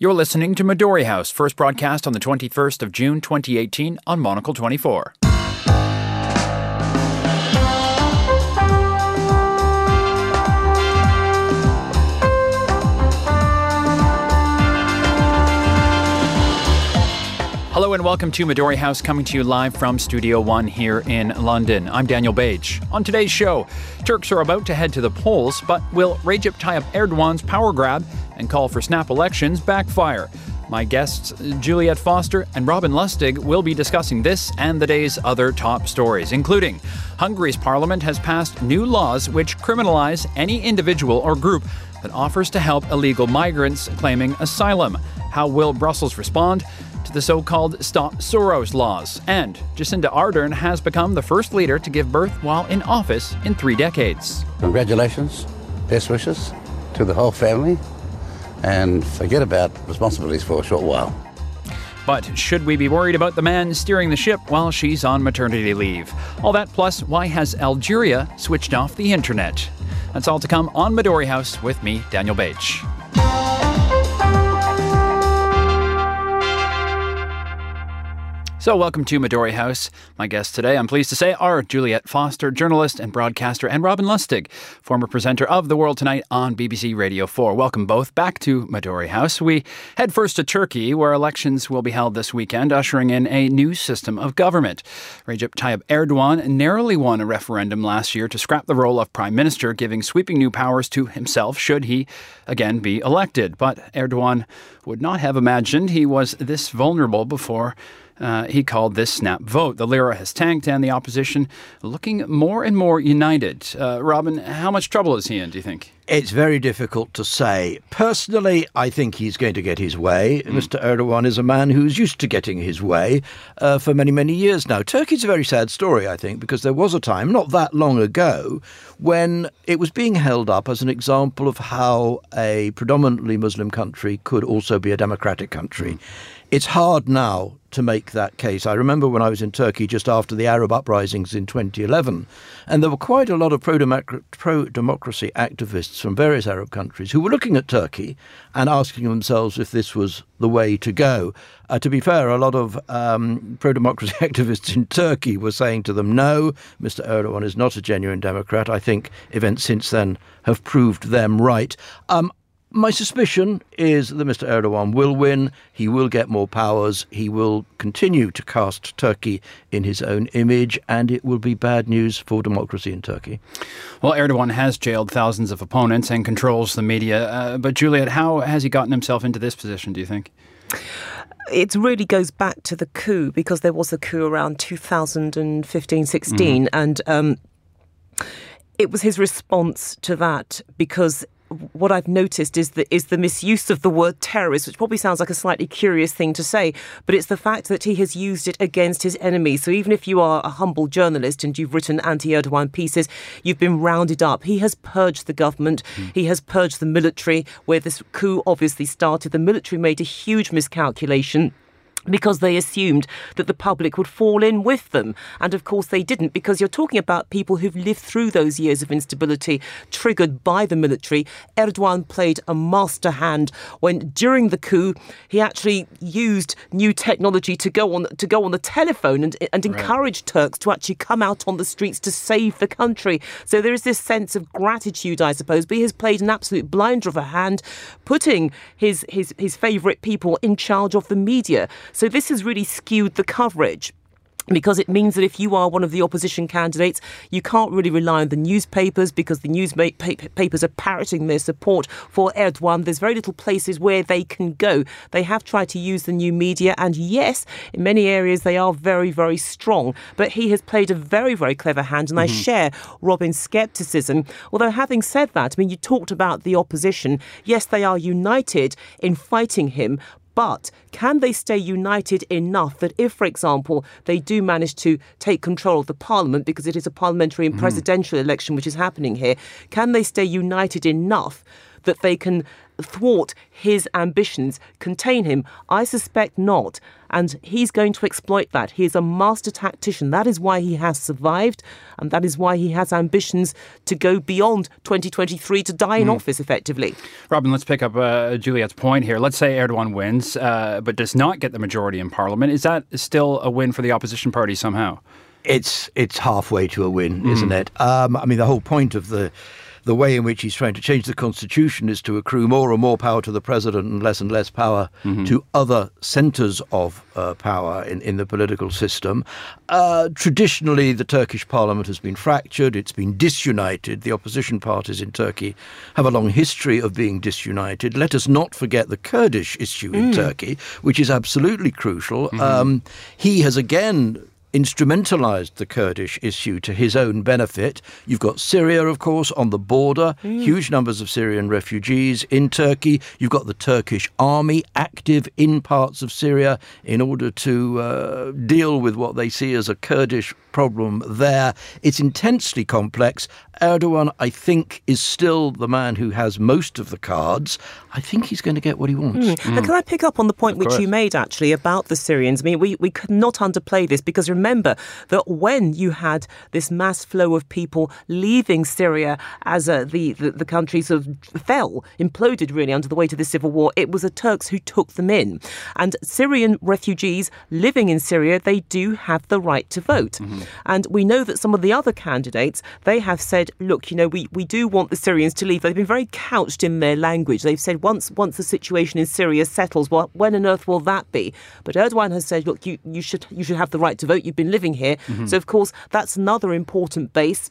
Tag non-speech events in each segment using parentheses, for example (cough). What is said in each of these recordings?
You're listening to Midori House, first broadcast on the 21st of June 2018 on Monocle 24. And welcome to Midori House, coming to you live from Studio One here in London. I'm Daniel Bage. On today's show, Turks are about to head to the polls, but will Recep Tayyip Erdogan's power grab and call for snap elections backfire? My guests, Juliet Foster and Robin Lustig, will be discussing this and the day's other top stories, including Hungary's parliament has passed new laws which criminalize any individual or group that offers to help illegal migrants claiming asylum. How will Brussels respond? To the so called Stop Soros laws. And Jacinda Ardern has become the first leader to give birth while in office in three decades. Congratulations, best wishes to the whole family, and forget about responsibilities for a short while. But should we be worried about the man steering the ship while she's on maternity leave? All that plus, why has Algeria switched off the internet? That's all to come on Midori House with me, Daniel Bage. So, welcome to Midori House. My guests today, I'm pleased to say, are Juliet Foster, journalist and broadcaster, and Robin Lustig, former presenter of The World Tonight on BBC Radio 4. Welcome both back to Midori House. We head first to Turkey, where elections will be held this weekend, ushering in a new system of government. Recep Tayyip Erdogan narrowly won a referendum last year to scrap the role of prime minister, giving sweeping new powers to himself should he again be elected. But Erdogan would not have imagined he was this vulnerable before uh, he called this snap vote. The lira has tanked, and the opposition looking more and more united. Uh, Robin, how much trouble is he in, do you think? It's very difficult to say. Personally, I think he's going to get his way. Mm. Mr. Erdogan is a man who's used to getting his way uh, for many, many years now. Turkey's a very sad story, I think, because there was a time, not that long ago, when it was being held up as an example of how a predominantly Muslim country could also be a democratic country. Mm. It's hard now to make that case. I remember when I was in Turkey just after the Arab uprisings in 2011, and there were quite a lot of pro democracy activists from various Arab countries who were looking at Turkey and asking themselves if this was the way to go. Uh, to be fair, a lot of um, pro democracy (laughs) activists in Turkey were saying to them, no, Mr. Erdogan is not a genuine Democrat. I think events since then have proved them right. Um, my suspicion is that Mr. Erdogan will win. He will get more powers. He will continue to cast Turkey in his own image, and it will be bad news for democracy in Turkey. Well, Erdogan has jailed thousands of opponents and controls the media. Uh, but, Juliet, how has he gotten himself into this position, do you think? it really goes back to the coup because there was a coup around 2015 16 mm-hmm. and um, it was his response to that because what I've noticed is the is the misuse of the word terrorist, which probably sounds like a slightly curious thing to say, but it's the fact that he has used it against his enemies. So even if you are a humble journalist and you've written anti-Erdogan pieces, you've been rounded up. He has purged the government. Mm. He has purged the military, where this coup obviously started. The military made a huge miscalculation because they assumed that the public would fall in with them. And of course, they didn't, because you're talking about people who've lived through those years of instability triggered by the military. Erdogan played a master hand when, during the coup, he actually used new technology to go on to go on the telephone and, and right. encourage Turks to actually come out on the streets to save the country. So there is this sense of gratitude, I suppose. But he has played an absolute blinder of a hand, putting his his his favourite people in charge of the media. So this has really skewed the coverage because it means that if you are one of the opposition candidates, you can't really rely on the newspapers because the newspapers are parroting their support for Erdogan. There's very little places where they can go. They have tried to use the new media, and yes, in many areas they are very, very strong. But he has played a very, very clever hand, and mm-hmm. I share Robin's scepticism. Although, having said that, I mean, you talked about the opposition. Yes, they are united in fighting him, but can they stay united enough that if, for example, they do manage to take control of the parliament, because it is a parliamentary and mm. presidential election which is happening here, can they stay united enough that they can thwart his ambitions, contain him? I suspect not. And he's going to exploit that. He is a master tactician. That is why he has survived, and that is why he has ambitions to go beyond 2023 to die in office effectively. Robin, let's pick up uh, Juliet's point here. Let's say Erdogan wins, uh, but does not get the majority in parliament. Is that still a win for the opposition party somehow? It's it's halfway to a win, isn't it? Um, I mean, the whole point of the the way in which he's trying to change the constitution is to accrue more and more power to the president and less and less power to other centres of uh, power in, in the political system. Uh, traditionally, the Turkish parliament has been fractured, it's been disunited. The opposition parties in Turkey have a long history of being disunited. Let us not forget the Kurdish issue in Turkey, which is absolutely crucial. Um, he has again instrumentalized the Kurdish issue to his own benefit. You've got Syria, of course, on the border, mm. huge numbers of Syrian refugees in Turkey. You've got the Turkish army active in parts of Syria in order to uh, deal with what they see as a Kurdish problem there. It's intensely complex. Erdogan, I think, is still the man who has most of the cards. I think he's going to get what he wants. Mm. And mm. can I pick up on the point which course. you made actually about the Syrians? I mean, we, we could not underplay this because remember that when you had this mass flow of people leaving Syria as uh, the, the, the country sort of fell, imploded really under the weight of the civil war, it was the Turks who took them in. And Syrian refugees living in Syria, they do have the right to vote. And we know that some of the other candidates, they have said, look, you know, we, we do want the Syrians to leave. They've been very couched in their language. They've said once once the situation in Syria settles, well, when on earth will that be? But Erdogan has said, look, you, you should you should have the right to vote. You've been living here. Mm-hmm. So of course that's another important base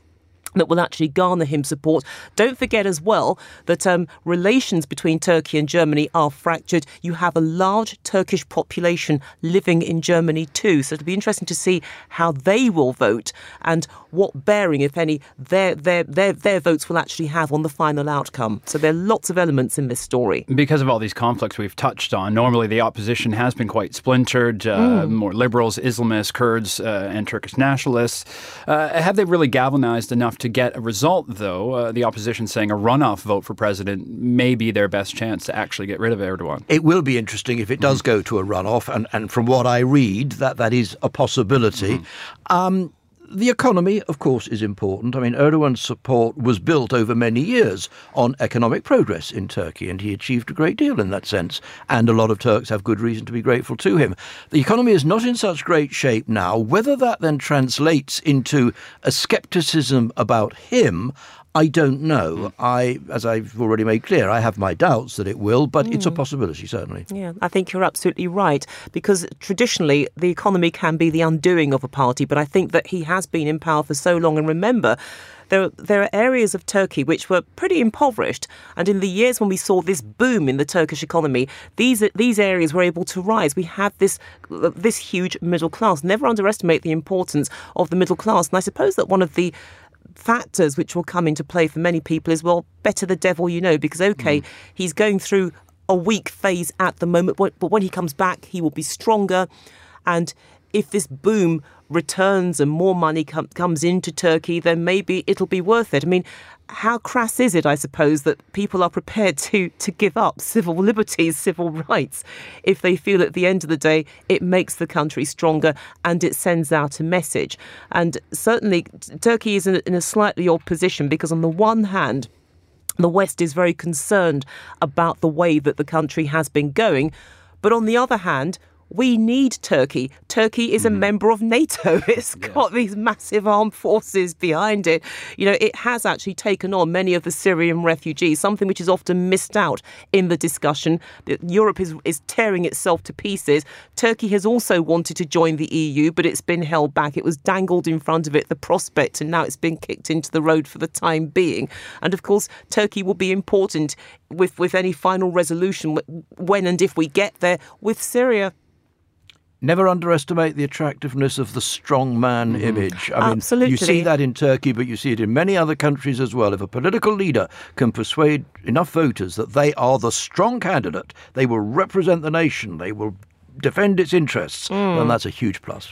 that will actually garner him support. Don't forget as well that um, relations between Turkey and Germany are fractured. You have a large Turkish population living in Germany too, so it'll be interesting to see how they will vote and what bearing, if any, their their their, their votes will actually have on the final outcome. So there are lots of elements in this story. Because of all these conflicts we've touched on, normally the opposition has been quite splintered. Uh, More liberals, Islamists, Kurds, uh, and Turkish nationalists. Uh, have they really galvanized enough to get a result, though? Uh, the opposition saying a runoff vote for president may be their best chance to actually get rid of Erdogan. It will be interesting if it does go to a runoff, and, and from what I read, that that is a possibility. Um, the economy, of course, is important. I mean, Erdogan's support was built over many years on economic progress in Turkey, and he achieved a great deal in that sense. And a lot of Turks have good reason to be grateful to him. The economy is not in such great shape now. Whether that then translates into a skepticism about him, I don't know. Hmm. I, as I've already made clear, I have my doubts that it will, but it's a hmm. possibility, certainly. Yeah, I think you're absolutely right because traditionally the economy can be the undoing of a party, but I think that he has been in power for so long. And remember, there, there are areas of Turkey which were pretty impoverished, and in the years when we saw this boom in the Turkish economy, these these areas were able to rise. We have this this huge middle class. Never underestimate the importance of the middle class, and I suppose that one of the factors which will come into play for many people is well, better the devil you know, because okay, hmm. he's going through a weak phase at the moment, but but when he comes back, he will be stronger. And if this boom returns and more money com- comes into Turkey, then maybe it'll be worth it. I mean, how crass is it, I suppose, that people are prepared (laughs) to, to give up civil liberties, civil rights, if they feel at the end of the day it makes the country stronger and it sends out a message? And certainly, Turkey is in in a slightly odd position because, on the one hand, the West is very concerned about the way that the country has been going. But on the other hand, we need Turkey. Turkey is a hmm. member of NATO. (laughs) It's got these massive armed forces behind it. You know, it has actually taken on many of the Syrian refugees, something which is often missed out in the discussion. Europe is, is tearing itself to pieces. Turkey has also wanted to join the EU, but it's been held back. It was dangled in front of it, the prospect, and now it's been kicked into the road for the time being. And of course, Turkey will be important with, with any final resolution when and if we get there with Syria. Never underestimate the attractiveness of the strong man mm-hmm. image. I mean, you see that in Turkey, but you see it in many other countries as well. If a political leader can persuade enough voters that they are the strong candidate, they will represent the nation, they will defend its interests, mm. then that's a huge plus.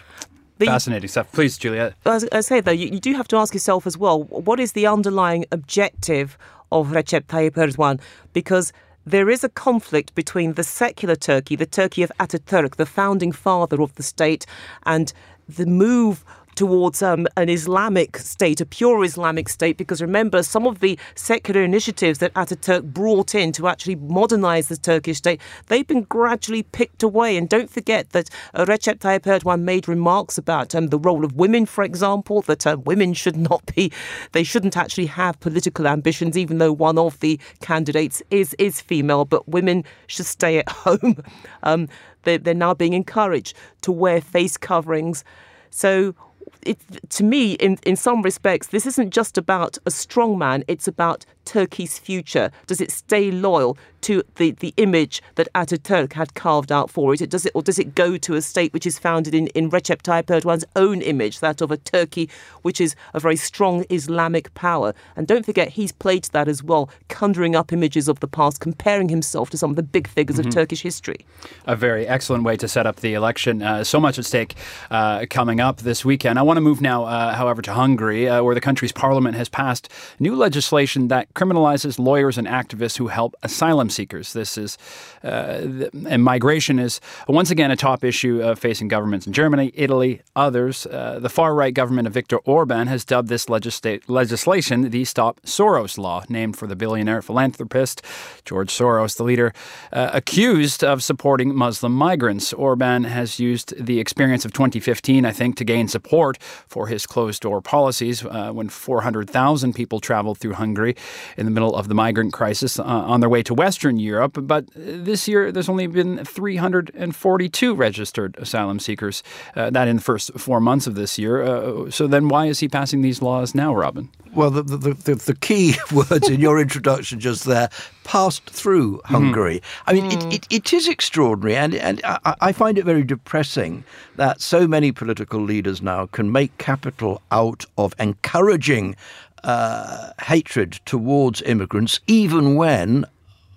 But you- Fascinating stuff. Please, Juliet. as I say though, you, you do have to ask yourself as well: what is the underlying objective of Recep Tayyip Erdogan because there is a conflict between the secular Turkey, the Turkey of Ataturk, the founding father of the state, and the move towards um, an Islamic state, a pure Islamic state, because remember, some of the secular initiatives that Ataturk brought in to actually modernize the Turkish state, they've been gradually picked away. And don't forget that uh, Recep Tayyip Erdogan made remarks about um, the role of women, for example, that uh, women should not be, they shouldn't actually have political ambitions, even though one of the candidates is, is female, but women should stay at (laughs) home. Um, they're, they're now being encouraged to wear face coverings. So it, to me, in, in some respects, this isn't just about a strong man, it's about Turkey's future? Does it stay loyal to the, the image that Ataturk had carved out for it? Does it, or does it go to a state which is founded in, in Recep Tayyip Erdogan's own image, that of a Turkey which is a very strong Islamic power? And don't forget, he's played to that as well, conjuring up images of the past, comparing himself to some of the big figures mm-hmm. of Turkish history. A very excellent way to set up the election. Uh, so much at stake uh, coming up this weekend. I want to move now, uh, however, to Hungary, uh, where the country's parliament has passed new legislation that criminalizes lawyers and activists who help asylum seekers. This is, uh, and migration is once again a top issue uh, facing governments in Germany, Italy, others. Uh, the far right government of Viktor Orban has dubbed this legisla- legislation the Stop Soros Law, named for the billionaire philanthropist George Soros, the leader accused of supporting Muslim migrants. Orban has used the experience of 2015, I think, to gain support for his closed door policies uh, when 400,000 people traveled through Hungary in the middle of the migrant crisis uh, on their way to Western Europe. But this year, there's only been 342 registered asylum seekers, uh, that in the first four months of this year. Uh, so then why is he passing these laws now, Robin? Well, the, the, the, the key (laughs) words in your introduction just there passed through mm-hmm. Hungary. Mm. I mean, mm. it, it, it is extraordinary, and, and I, I find it very depressing that so many political leaders now can make capital out of encouraging uh, hatred towards immigrants, even when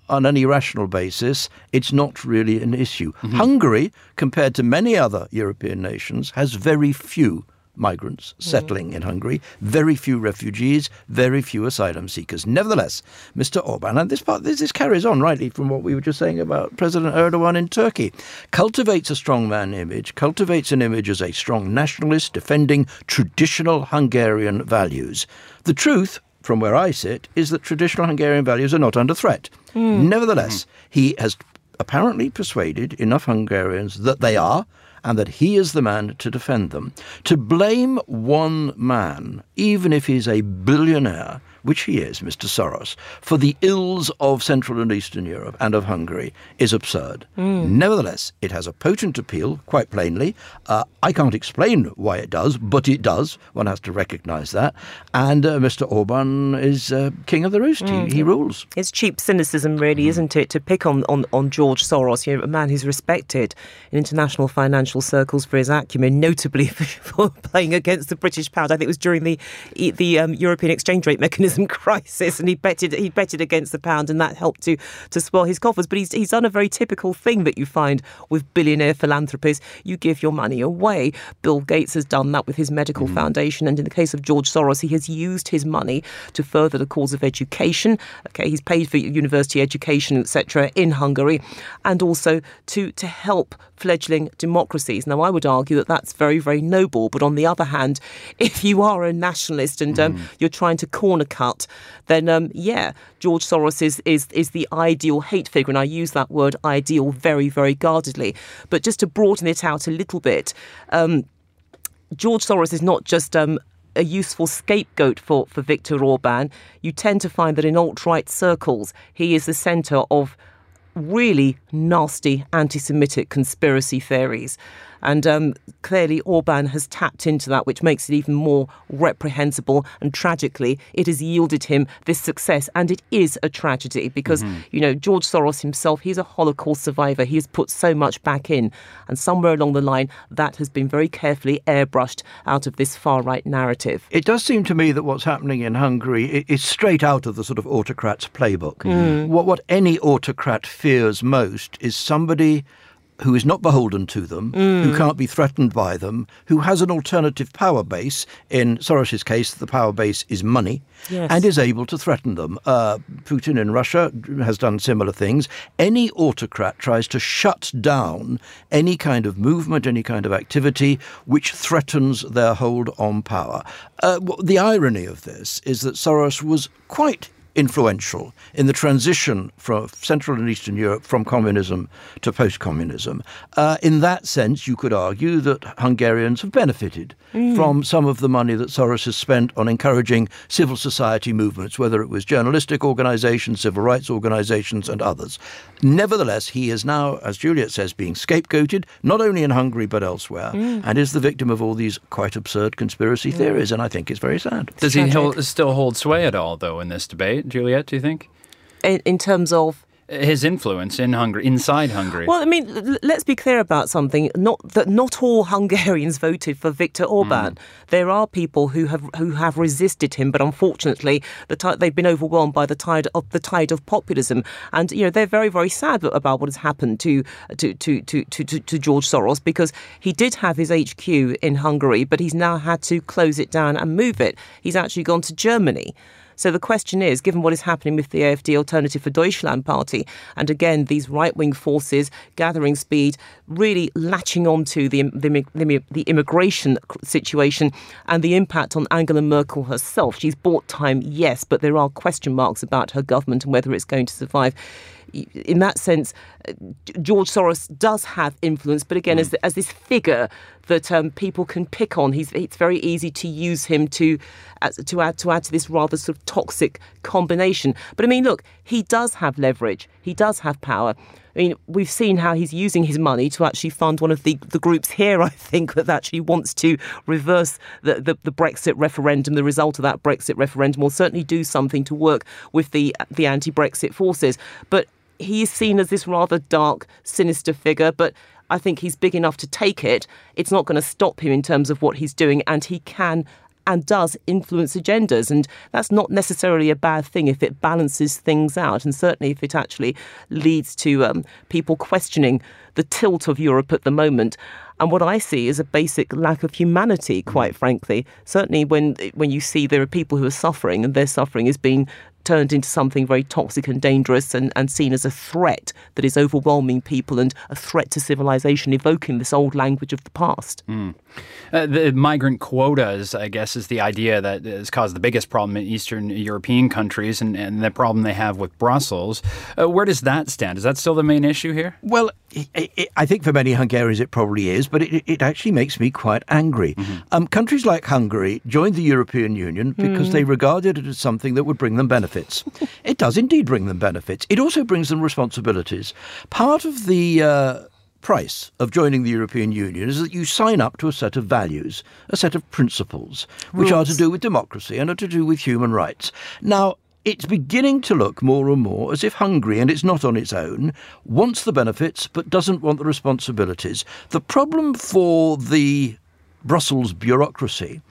on any rational basis, it's not really an issue. Mm-hmm. Hungary, compared to many other European nations, has very few migrants settling mm. in Hungary, very few refugees, very few asylum seekers. Nevertheless, Mr. Orban, and this part this, this carries on rightly from what we were just saying about President Erdogan in Turkey, cultivates a strongman image, cultivates an image as a strong nationalist defending traditional Hungarian values. The truth, from where I sit, is that traditional Hungarian values are not under threat. Mm. Nevertheless, mm. he has apparently persuaded enough Hungarians that they are, and that he is the man to defend them. To blame one man, even if he's a billionaire, which he is, Mr. Soros, for the ills of Central and Eastern Europe and of Hungary is absurd. Mm. Nevertheless, it has a potent appeal, quite plainly. Uh, I can't explain why it does, but it does. One has to recognise that. And uh, Mr. Orban is uh, king of the roost. Mm. He, he, rules. It's cheap cynicism, really, mm. isn't it, to pick on, on, on George Soros, you know, a man who's respected in international financial circles for his acumen, notably (laughs) for playing against the British pound. I think it was during the the um, European exchange rate mechanism (laughs) crisis, and he betted he betted against the pound, and that helped to to swell his coffers. But he's he's done a very typical thing that you find with billionaire philanthropists: you give your money away. Bill Gates has done that with his medical mm. foundation, and in the case of George Soros, he has used his money to further the cause of education. Okay, he's paid for university education, etc., in Hungary, and also to to help fledgling democracies. Now, I would argue that that's very, very noble. But on the other hand, (laughs) if you are a nationalist and um, mm. you're trying to corner cut, then um, yeah, George Soros is, is is the ideal hate figure, and I use that word ideal very very guardedly. But just to broaden it out a little bit. Um, George Soros is not just um, a useful scapegoat for, for Viktor Orban. You tend to find that in alt right circles, he is the centre of really nasty anti Semitic conspiracy theories. And um, clearly, Orban has tapped into that, which makes it even more reprehensible. And tragically, it has yielded him this success. And it is a tragedy because, mm-hmm. you know, George Soros himself, he's a Holocaust survivor. He has put so much back in. And somewhere along the line, that has been very carefully airbrushed out of this far right narrative. It does seem to me that what's happening in Hungary is straight out of the sort of autocrat's playbook. Mm. What, what any autocrat fears most is somebody who is not beholden to them, Mm. who can't be threatened by them, who has an alternative power base. In Soros's case, the power base is money, Yes. and is able to threaten them. Uh, Putin in Russia has done similar things. Any autocrat tries to shut down any kind of movement, any kind of activity which threatens their hold on power. Uh, the irony of this is that Soros was quite influential in the transition from Central and Eastern Europe from communism to post communism. Uh, in that sense, you could argue that Hungarians have benefited from some of the money that Soros has spent on encouraging civil society movements, whether it was journalistic organizations, civil rights organizations, and others. Nevertheless, he is now, as Juliet says, being scapegoated, not only in Hungary but elsewhere, and is the victim of all these quite absurd conspiracy theories, and I think it's very sad. Does he hold, still hold sway at all, though, in this debate, Juliet? Do you think In, in terms of his influence in Hungary, inside Hungary? Well, I mean, let's be clear about something. Not that not all (laughs) Hungarians voted for Viktor hmm. Orban. There are people who have who have resisted him, but unfortunately, the they've been overwhelmed by the tide of the tide of populism, and you know they're very very sad about what has happened to to to to to, to, to George Soros because he did have his HQ in Hungary, but he's now had to close it down and move it. He's actually gone to Germany. So the question is, given what is happening with the AfD Alternative for Deutschland party, and again these right-wing forces gathering speed, really latching onto the the, the, the immigration situation and the impact on Angela Merkel herself. She's bought time, yes, but there are question marks about her government and whether it's going to survive. In that sense, uh, George Soros does have influence, but again, as, as this figure that um, people can pick on, he's, it's very easy to use him to as, to add to add to this rather sort of toxic combination. But I mean, look, he does have leverage. He does have power. I mean, we've seen how he's using his money to actually fund one of the, the groups here, (laughs) I think, that actually wants to reverse the, the, the Brexit referendum, the result of that Brexit referendum, or certainly do something to work with the, the anti Brexit forces. But he is seen as this rather dark, sinister figure, but I think he's big enough to take it. It's not going to stop him in terms of what he's doing, and he can and does influence agendas. And that's not necessarily a bad thing if it balances things out, and certainly if it actually leads to um, people questioning the tilt of Europe at the moment. And what I see is a basic lack of humanity, quite frankly. Certainly, when when you see there are people who are suffering, and their suffering is being turned into something very toxic and dangerous and, and seen as a threat that is overwhelming people and a threat to civilization, evoking this old language of the past. Uh, the migrant quotas, I guess, is the idea that has caused the biggest problem in Eastern European countries and, and the problem they have with Brussels. Uh, where does that stand? Is that still the main issue here? Well, i i I think for many Hungarians it probably is, but it, it actually makes me quite angry. Um, countries like Hungary joined the European Union because they regarded it as something that would bring them benefits. it does indeed bring them benefits. It also brings them responsibilities. Part of the uh, price of joining the European Union is that you sign up to a set of values, a set of principles, which are to do with democracy and are to do with human rights. Now, it's beginning to look more and more as if Hungary, and it's not on its own, wants the benefits but doesn't want the responsibilities. The problem for the Brussels bureaucracy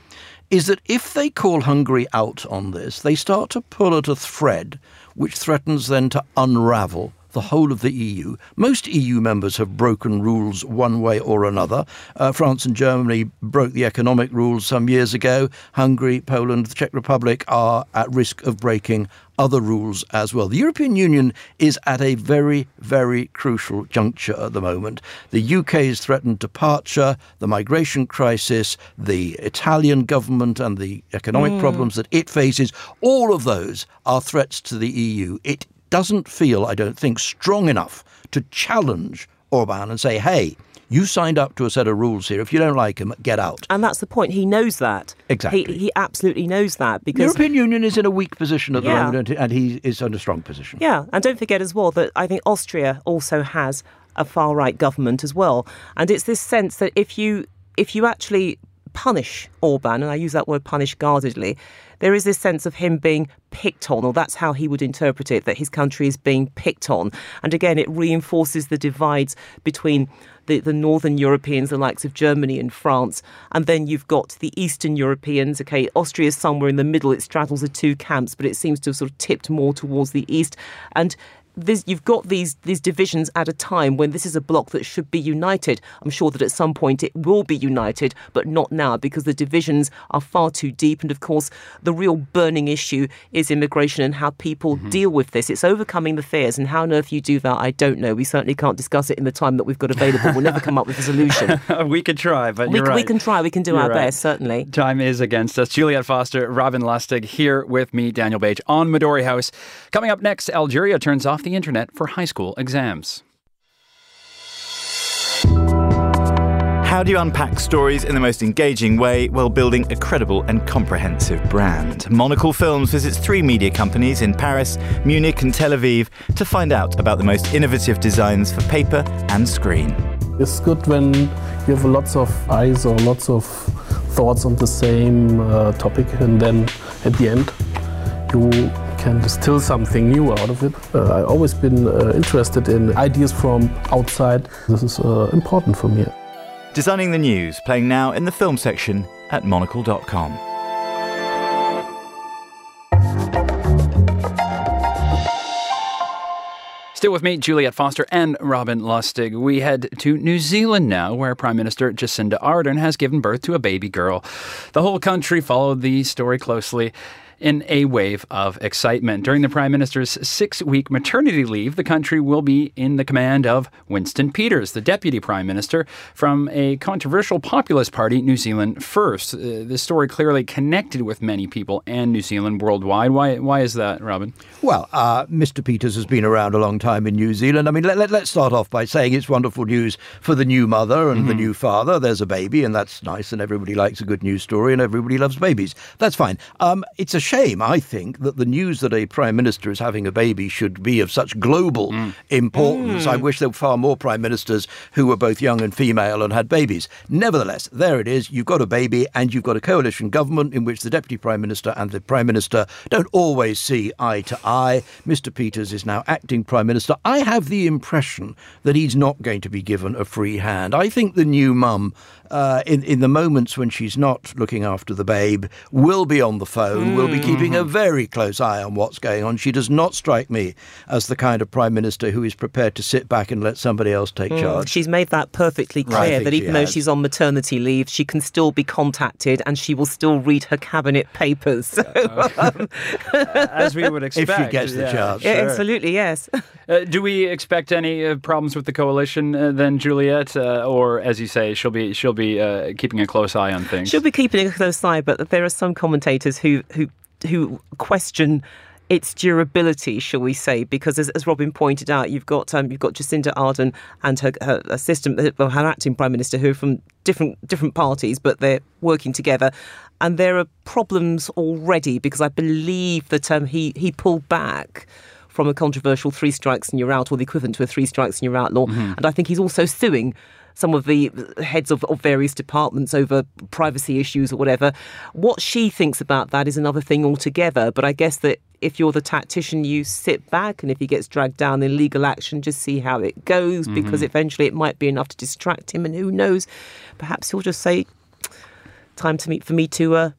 is that if they call Hungary out on this, they start to pull at a thread which threatens then to unravel the whole of the EU. Most EU members have broken rules one way or another. Uh, France and Germany broke the economic rules some years ago. Hungary, Poland, the Czech Republic are at risk of breaking other rules as well. The European Union is at a very, very crucial juncture at the moment. The UK's threatened departure, the migration crisis, the Italian government and the economic problems that it faces, all of those are threats to the EU. It doesn't feel, I don't think, strong enough to challenge Orban and say, hey, you signed up to a set of rules here. If you don't like them, get out. And that's the point. He knows that. Exactly. He, he absolutely knows that because The European Union is in a weak position at the Yeah. moment, and- and he is in a strong position. Yeah, and don't forget as well that I think Austria also has a far right government as well, and it's this sense that if you if you actually punish Orban, and I use that word punish guardedly, there is this sense of him being picked on, or that's how he would interpret it, that his country is being picked on. And again, it reinforces the divides between the, the northern Europeans, the likes of Germany and France, and then you've got the Eastern Europeans. Okay, Austria is somewhere in the middle, it straddles the two camps, but it seems to have sort of tipped more towards the east. And this, you've got these these divisions at a time when this is a bloc that should be united. I'm sure that at some point it will be united, but not now because the divisions are far too deep. And of course, the real burning issue is immigration and how people mm-hmm. deal with this. It's overcoming the fears, and how on earth you do that, I don't know. We certainly can't discuss it in the time that we've got available. We'll never come up with a solution. (laughs) we could try, but we, right. we, can try. We can do you're our right. best, certainly. Time is against us. Juliet Foster, Robin Lustig here with me, Daniel Bage, on Midori House. Coming up next, Algeria turns off the internet for high school exams. How do you unpack stories in the most engaging way while building a credible and comprehensive brand? Monocle Films visits three media companies in Paris, Munich, and Tel Aviv to find out about the most innovative designs for paper and screen. It's good when you have lots of eyes or lots of thoughts on the same uh, topic, and then at the end, you can distill something new out of it. Uh, I've always been uh, interested in ideas from outside. This is uh, important for me. Designing the News, playing now in the film section at monocle.com. Still with me, Juliet Foster and Robin Lustig. We head to New Zealand now, where Prime Minister Jacinda Ardern has given birth to a baby girl. The whole country followed the story closely in a wave of excitement. During the Prime Minister's six week maternity leave, the country will be in the command of Winston Peters, the Deputy Prime Minister from a controversial populist party, New Zealand First. Uh, this story clearly connected with many people and New Zealand worldwide. Why, why is that, Robin? Well, uh, Mr. Peters has been around a long time in New Zealand. I mean, let, us let, start off by saying it's wonderful news for the new mother and mm-hmm. the new father. There's a baby, and that's nice, and everybody likes a good news story, and everybody loves babies. That's fine. Um, it's a shame, I think, that the news that a prime minister is having a baby should be of such global mm. importance. Mm. I wish there were far more prime ministers who were both young and female and had babies. Nevertheless, there it is. You've got a baby, and you've got a coalition government in which the deputy prime minister and the prime minister don't always see eye to eye. Mr. Peters is now acting prime minister. I have the impression that he's not going to be given a free hand. I think the new mum uh, in, in the moments when she's not looking after the babe, will be on the phone, mm. will be keeping a very close eye on what's going on. She does not strike me as the kind of prime minister who is prepared to sit back and let somebody else take mm. charge. She's made that perfectly clear that even though she's on maternity leave, she can still be contacted and she will still read her cabinet papers. So, (laughs) um, (laughs) as we would expect, (laughs) if she gets the yeah. chance. Sure. Absolutely, yes. Uh, do we expect any uh, problems with the coalition uh, then, Juliet, uh, or as you say, she'll be she'll be uh, keeping a close eye on things. She'll be keeping a close eye, but there are some commentators who who who question its durability, shall we say? Because as, as Robin pointed out, you've got um, you've got Jacinda Ardern and her, her assistant, uh, well, her acting prime minister, who are from different different parties, but they're working together. And there are problems already because I believe that um, he he pulled back from a controversial three strikes and you're out, or the equivalent to a three strikes and you're out law. Mm-hmm. And I think he's also suing some of the heads of, of, various departments over privacy issues or whatever. What she thinks about that is another thing altogether. But I guess that if you're the tactician, you sit back, and if he gets dragged down in legal action, just see how it goes, mm-hmm. because eventually it might be enough to distract him. And who knows, perhaps he'll just say, "Time to meet for me to." Uh,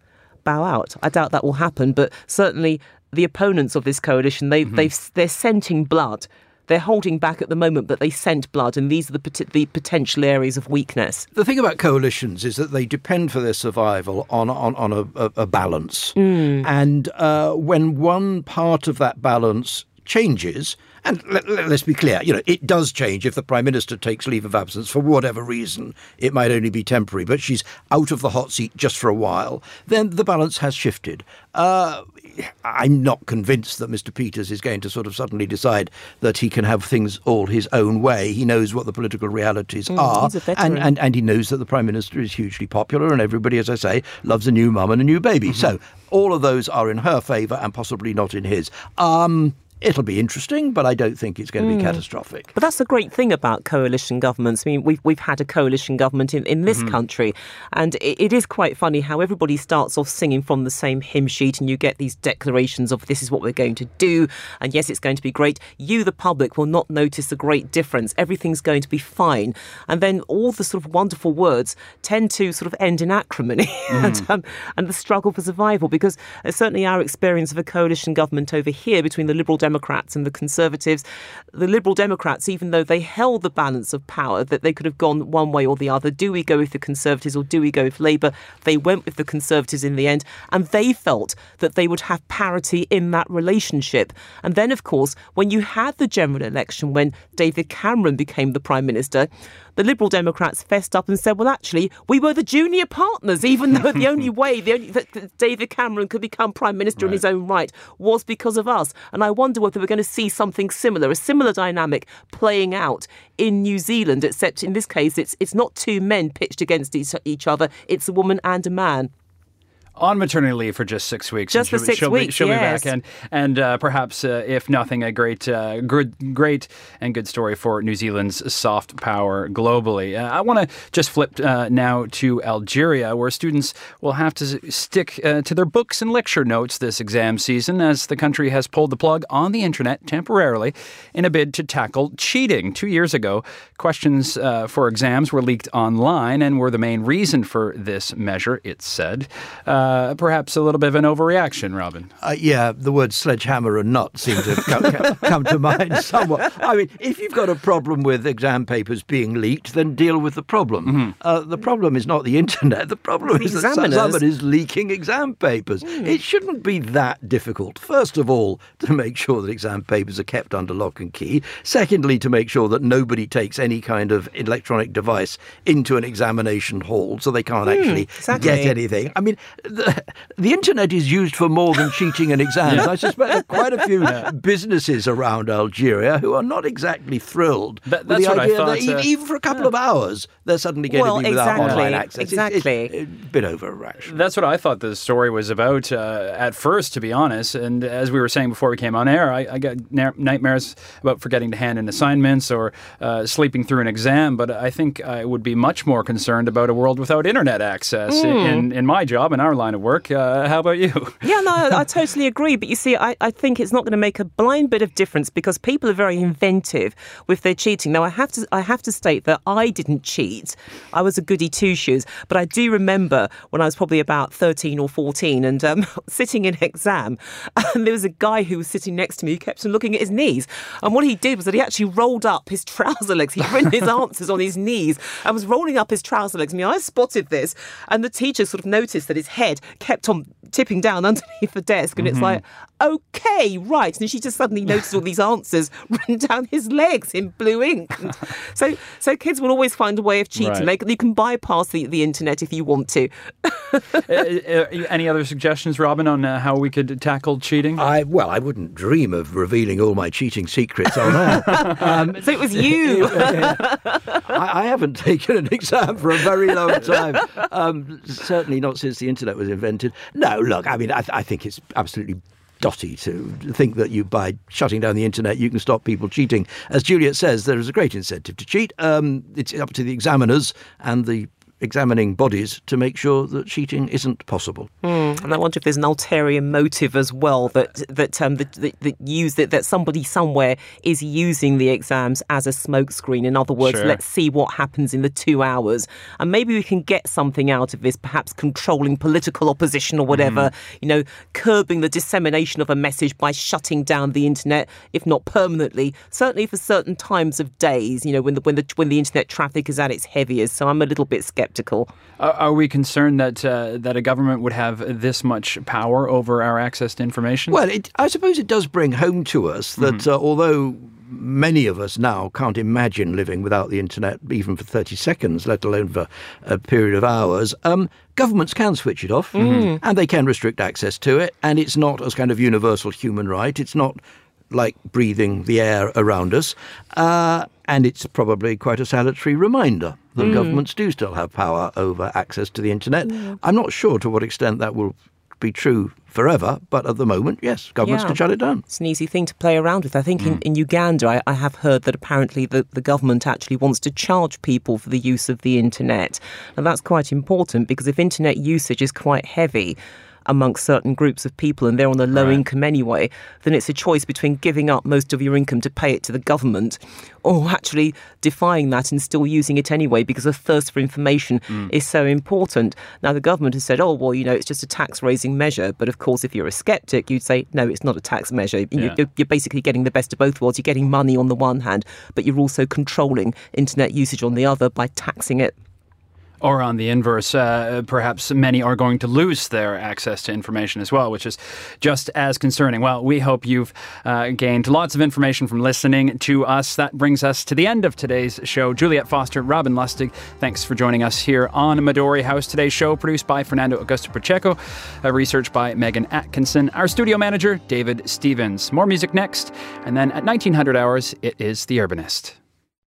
bow out. I doubt that will happen, but certainly the opponents of this coalition, they, mm-hmm. they've, they're scenting blood. They're holding back at the moment, but they scent blood, and these are the, the potential areas of weakness. The thing about coalitions is that they depend for their survival on on, on a, a, a balance, mm. and uh, when one part of that balance changes, and let, us be clear, you know, it does change if the Prime Minister takes leave of absence for whatever reason. It might only be temporary, but she's out of the hot seat just for a while. Then the balance has shifted. Uh, I'm not convinced that Mr. Peters is going to sort of suddenly decide that he can have things all his own way. He knows what the political realities mm, are, and, and, and he knows that the Prime Minister is hugely popular, and everybody, as I say, loves a new mum and a new baby. Mm-hmm. So all of those are in her favour and possibly not in his. Um, It'll be interesting, but I don't think it's going to be mm. catastrophic. But that's the great thing about coalition governments. I mean, we've, we've had a coalition government in, in this mm-hmm. country, and it, it is quite funny how everybody starts off singing from the same hymn sheet, and you get these declarations of this is what we're going to do, and yes, it's going to be great. You, the public, will not notice the great difference. Everything's going to be fine. And then all the sort of wonderful words tend to sort of end in acrimony (laughs) mm. and, um, and the struggle for survival, because uh, certainly our experience of a coalition government over here between the Liberal Democrats Democrats and the Conservatives. The Liberal Democrats, even though they held the balance of power, that they could have gone one way or the other. Do we go with the Conservatives or do we go with Labour? They went with the Conservatives in the end, and they felt that they would have parity in that relationship. And then, of course, when you had the general election, when David Cameron became the Prime Minister, the Liberal Democrats fessed up and said, well, actually, we were the junior partners, even though the only (laughs) way the only, that David Cameron could become Prime Minister right. in his own right was because of us. And I wonder whether we're going to see something similar, a similar dynamic playing out in New Zealand, except in this case, it's, it's not two men pitched against each, each other, it's a woman and a man on maternity leave for just six weeks. Just for she'll, 6 she'll weeks, be, she'll yes. be back, and and uh, perhaps uh, if nothing, a great, uh, good, great and good story for New Zealand's soft power globally. Uh, I want to just flip uh, now to Algeria, where students will have to stick uh, to their books and lecture notes this exam season, as the country has pulled the plug on the internet temporarily in a bid to tackle cheating. Two years ago, questions for exams were leaked online and were the main reason for this measure. It said. Uh, perhaps a little bit of an overreaction, Robin. Uh, yeah, the words sledgehammer and nut seem to (laughs) come, come to mind somewhat. I mean, if you've got a problem with exam papers being leaked, then deal with the problem. Mm-hmm. Uh, the problem is not the internet. The problem is that someone is leaking exam papers. Mm. It shouldn't be that difficult. First of all, to make sure that exam papers are kept under lock and key. Secondly, to make sure that nobody takes any kind of electronic device into an examination hall so they can't mm, actually exactly. get anything. I mean, the, the internet is used for more than cheating in exams. Yeah. I suspect there are quite a few yeah. businesses around Algeria who are not exactly thrilled that, with the idea thought, that uh, even for a couple yeah. of hours they're suddenly going well, to be exactly, without online access. Exactly, it's, it's, it's a bit overreaction. That's what I thought the story was about uh, at first, to be honest. And as we were saying before we came on air, I, I got nightmares about forgetting to hand in assignments or uh, sleeping through an exam. But I think I would be much more concerned about a world without internet access mm. in, in my job in our line of work. Uh, how about you? Yeah, no, (laughs) I totally agree. But you see, I, I think it's not going to make a blind bit of difference because people are very inventive with their cheating. Now, I have to, I have to state that I didn't cheat. I was a goody two shoes. But I do remember when I was probably about 13 or 14 and um, (laughs) sitting in exam, and there was a guy who was sitting next to me who kept on looking at his knees. And what he did was that he actually rolled up his (laughs) trouser legs. He'd written his answers on his knees and was rolling up his trouser legs. I mean, I spotted this, and the teacher sort of noticed that his head kept on tipping down (laughs) underneath the desk, and mm-hmm. it's like, okay, right. And she just suddenly (laughs) noticed all these answers run down his legs in blue ink. so, so kids will always find a way of cheating. Right. They, you can bypass the, the internet if you want to. (laughs) uh, uh, any other suggestions, Robin, on uh, how we could tackle cheating? I well, I wouldn't dream of revealing all my cheating secrets on air. (laughs) Um, so it was you. I, I, haven't taken an exam for a very long time. Um, certainly not since the internet was invented. No, look, I mean, I, I think it's absolutely dotty to think that you by shutting down the internet you can stop people cheating. As Juliet says, there is a great incentive to cheat. Um, it's up to the examiners and the examining bodies to make sure that cheating isn't possible. Mm, and I wonder if there's an ulterior motive as well that that um, that, that, that use that, that somebody somewhere is using the exams as a smokescreen. In other words, sure. let's see what happens in the two hours, and maybe we can get something out of this. Perhaps controlling political opposition or whatever. Mm. You know, curbing the dissemination of a message by shutting down the internet, if not permanently, certainly for certain times of days. You know, when the when the when the internet traffic is at its heaviest. So I'm a little bit skeptical skeptical. Are, are we concerned that uh, that a government would have this much power over our access to information? Well, it, I suppose it does bring home to us that mm-hmm. uh, although many of us now can't imagine living without the internet even for 30 seconds, let alone for a period of hours. Um, governments can switch it off mm. and they can restrict access to it. And it's not as kind of universal human right. It's not like breathing the air around us. Uh, and it's probably quite a salutary reminder that mm. governments do still have power over access to the internet. Mm. I'm not sure to what extent that will be true forever, but at the moment, yes, governments yeah. can shut it down. It's an easy thing to play around with. I think mm. in, in Uganda, I, I, have heard that apparently the, the government actually wants to charge people for the use of the internet. And that's quite important because if internet usage is quite heavy, amongst certain groups of people and they're on a low right. income anyway, then it's a choice between giving up most of your income to pay it to the government or actually defying that and still using it anyway because a thirst for information mm. is so important. Now, the government has said, oh, well, you know, it's just a tax raising measure. But of course, if you're a skeptic, you'd say, no, it's not a tax measure. Yeah. You're, you're basically getting the best of both worlds. You're getting money on the one hand, but you're also controlling internet usage on the other by taxing it. Or on the inverse, uh, perhaps many are going to lose their access to information as well, which is just as concerning. Well, we hope you've uh, gained lots of information from listening to us. That brings us to the end of today's show. Juliet Foster, Robin Lustig, thanks for joining us here on Midori House. Today's show produced by Fernando Augusto Pacheco, uh, research by Megan Atkinson, our studio manager, David Stevens. More music next, and then at 1900 hours, it is The Urbanist.